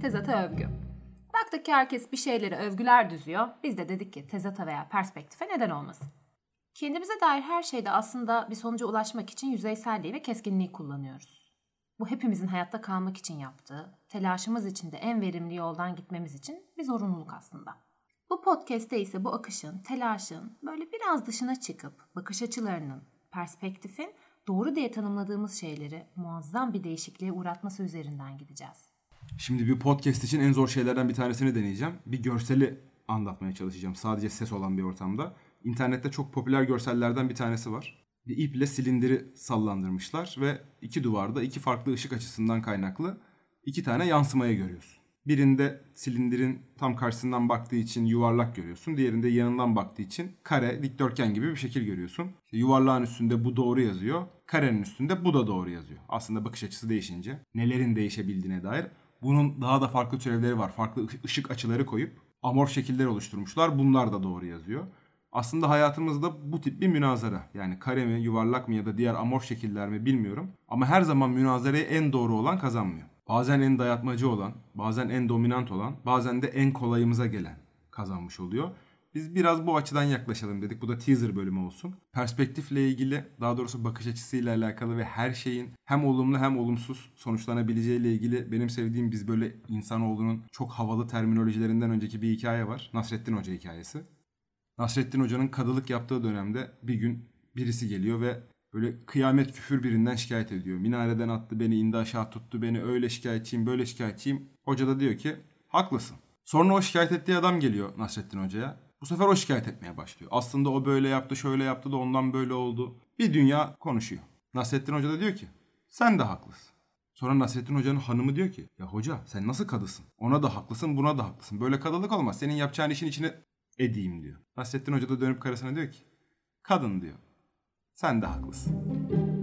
tezata övgü. Baktık ki herkes bir şeyleri övgüler düzüyor. Biz de dedik ki tezata veya perspektife neden olmasın. Kendimize dair her şeyde aslında bir sonuca ulaşmak için yüzeyselliği ve keskinliği kullanıyoruz. Bu hepimizin hayatta kalmak için yaptığı, telaşımız için de en verimli yoldan gitmemiz için bir zorunluluk aslında. Bu podcast'te ise bu akışın, telaşın böyle biraz dışına çıkıp bakış açılarının, perspektifin doğru diye tanımladığımız şeyleri muazzam bir değişikliğe uğratması üzerinden gideceğiz. Şimdi bir podcast için en zor şeylerden bir tanesini deneyeceğim. Bir görseli anlatmaya çalışacağım. Sadece ses olan bir ortamda. İnternette çok popüler görsellerden bir tanesi var. Bir iple silindiri sallandırmışlar ve iki duvarda iki farklı ışık açısından kaynaklı iki tane yansımayı görüyorsun. Birinde silindirin tam karşısından baktığı için yuvarlak görüyorsun. Diğerinde yanından baktığı için kare, dikdörtgen gibi bir şekil görüyorsun. İşte yuvarlağın üstünde bu doğru yazıyor. Karenin üstünde bu da doğru yazıyor. Aslında bakış açısı değişince nelerin değişebildiğine dair bunun daha da farklı türevleri var. Farklı ışık açıları koyup amorf şekiller oluşturmuşlar. Bunlar da doğru yazıyor. Aslında hayatımızda bu tip bir münazara. Yani kare mi, yuvarlak mı ya da diğer amorf şekiller mi bilmiyorum. Ama her zaman münazaraya en doğru olan kazanmıyor. Bazen en dayatmacı olan, bazen en dominant olan, bazen de en kolayımıza gelen kazanmış oluyor. Biz biraz bu açıdan yaklaşalım dedik. Bu da teaser bölümü olsun. Perspektifle ilgili, daha doğrusu bakış açısıyla alakalı ve her şeyin hem olumlu hem olumsuz sonuçlanabileceğiyle ilgili benim sevdiğim biz böyle insanoğlunun çok havalı terminolojilerinden önceki bir hikaye var. Nasrettin Hoca hikayesi. Nasrettin Hoca'nın kadılık yaptığı dönemde bir gün birisi geliyor ve böyle kıyamet küfür birinden şikayet ediyor. Minareden attı beni, indi aşağı tuttu beni, öyle şikayetçiyim, böyle şikayetçiyim. Hoca da diyor ki haklısın. Sonra o şikayet ettiği adam geliyor Nasrettin Hoca'ya. Bu sefer o şikayet etmeye başlıyor. Aslında o böyle yaptı, şöyle yaptı da ondan böyle oldu. Bir dünya konuşuyor. Nasrettin Hoca da diyor ki sen de haklısın. Sonra Nasrettin Hoca'nın hanımı diyor ki ya hoca sen nasıl kadısın? Ona da haklısın buna da haklısın. Böyle kadılık olmaz. Senin yapacağın işin içine edeyim diyor. Nasrettin Hoca da dönüp karısına diyor ki kadın diyor. Sen de haklısın.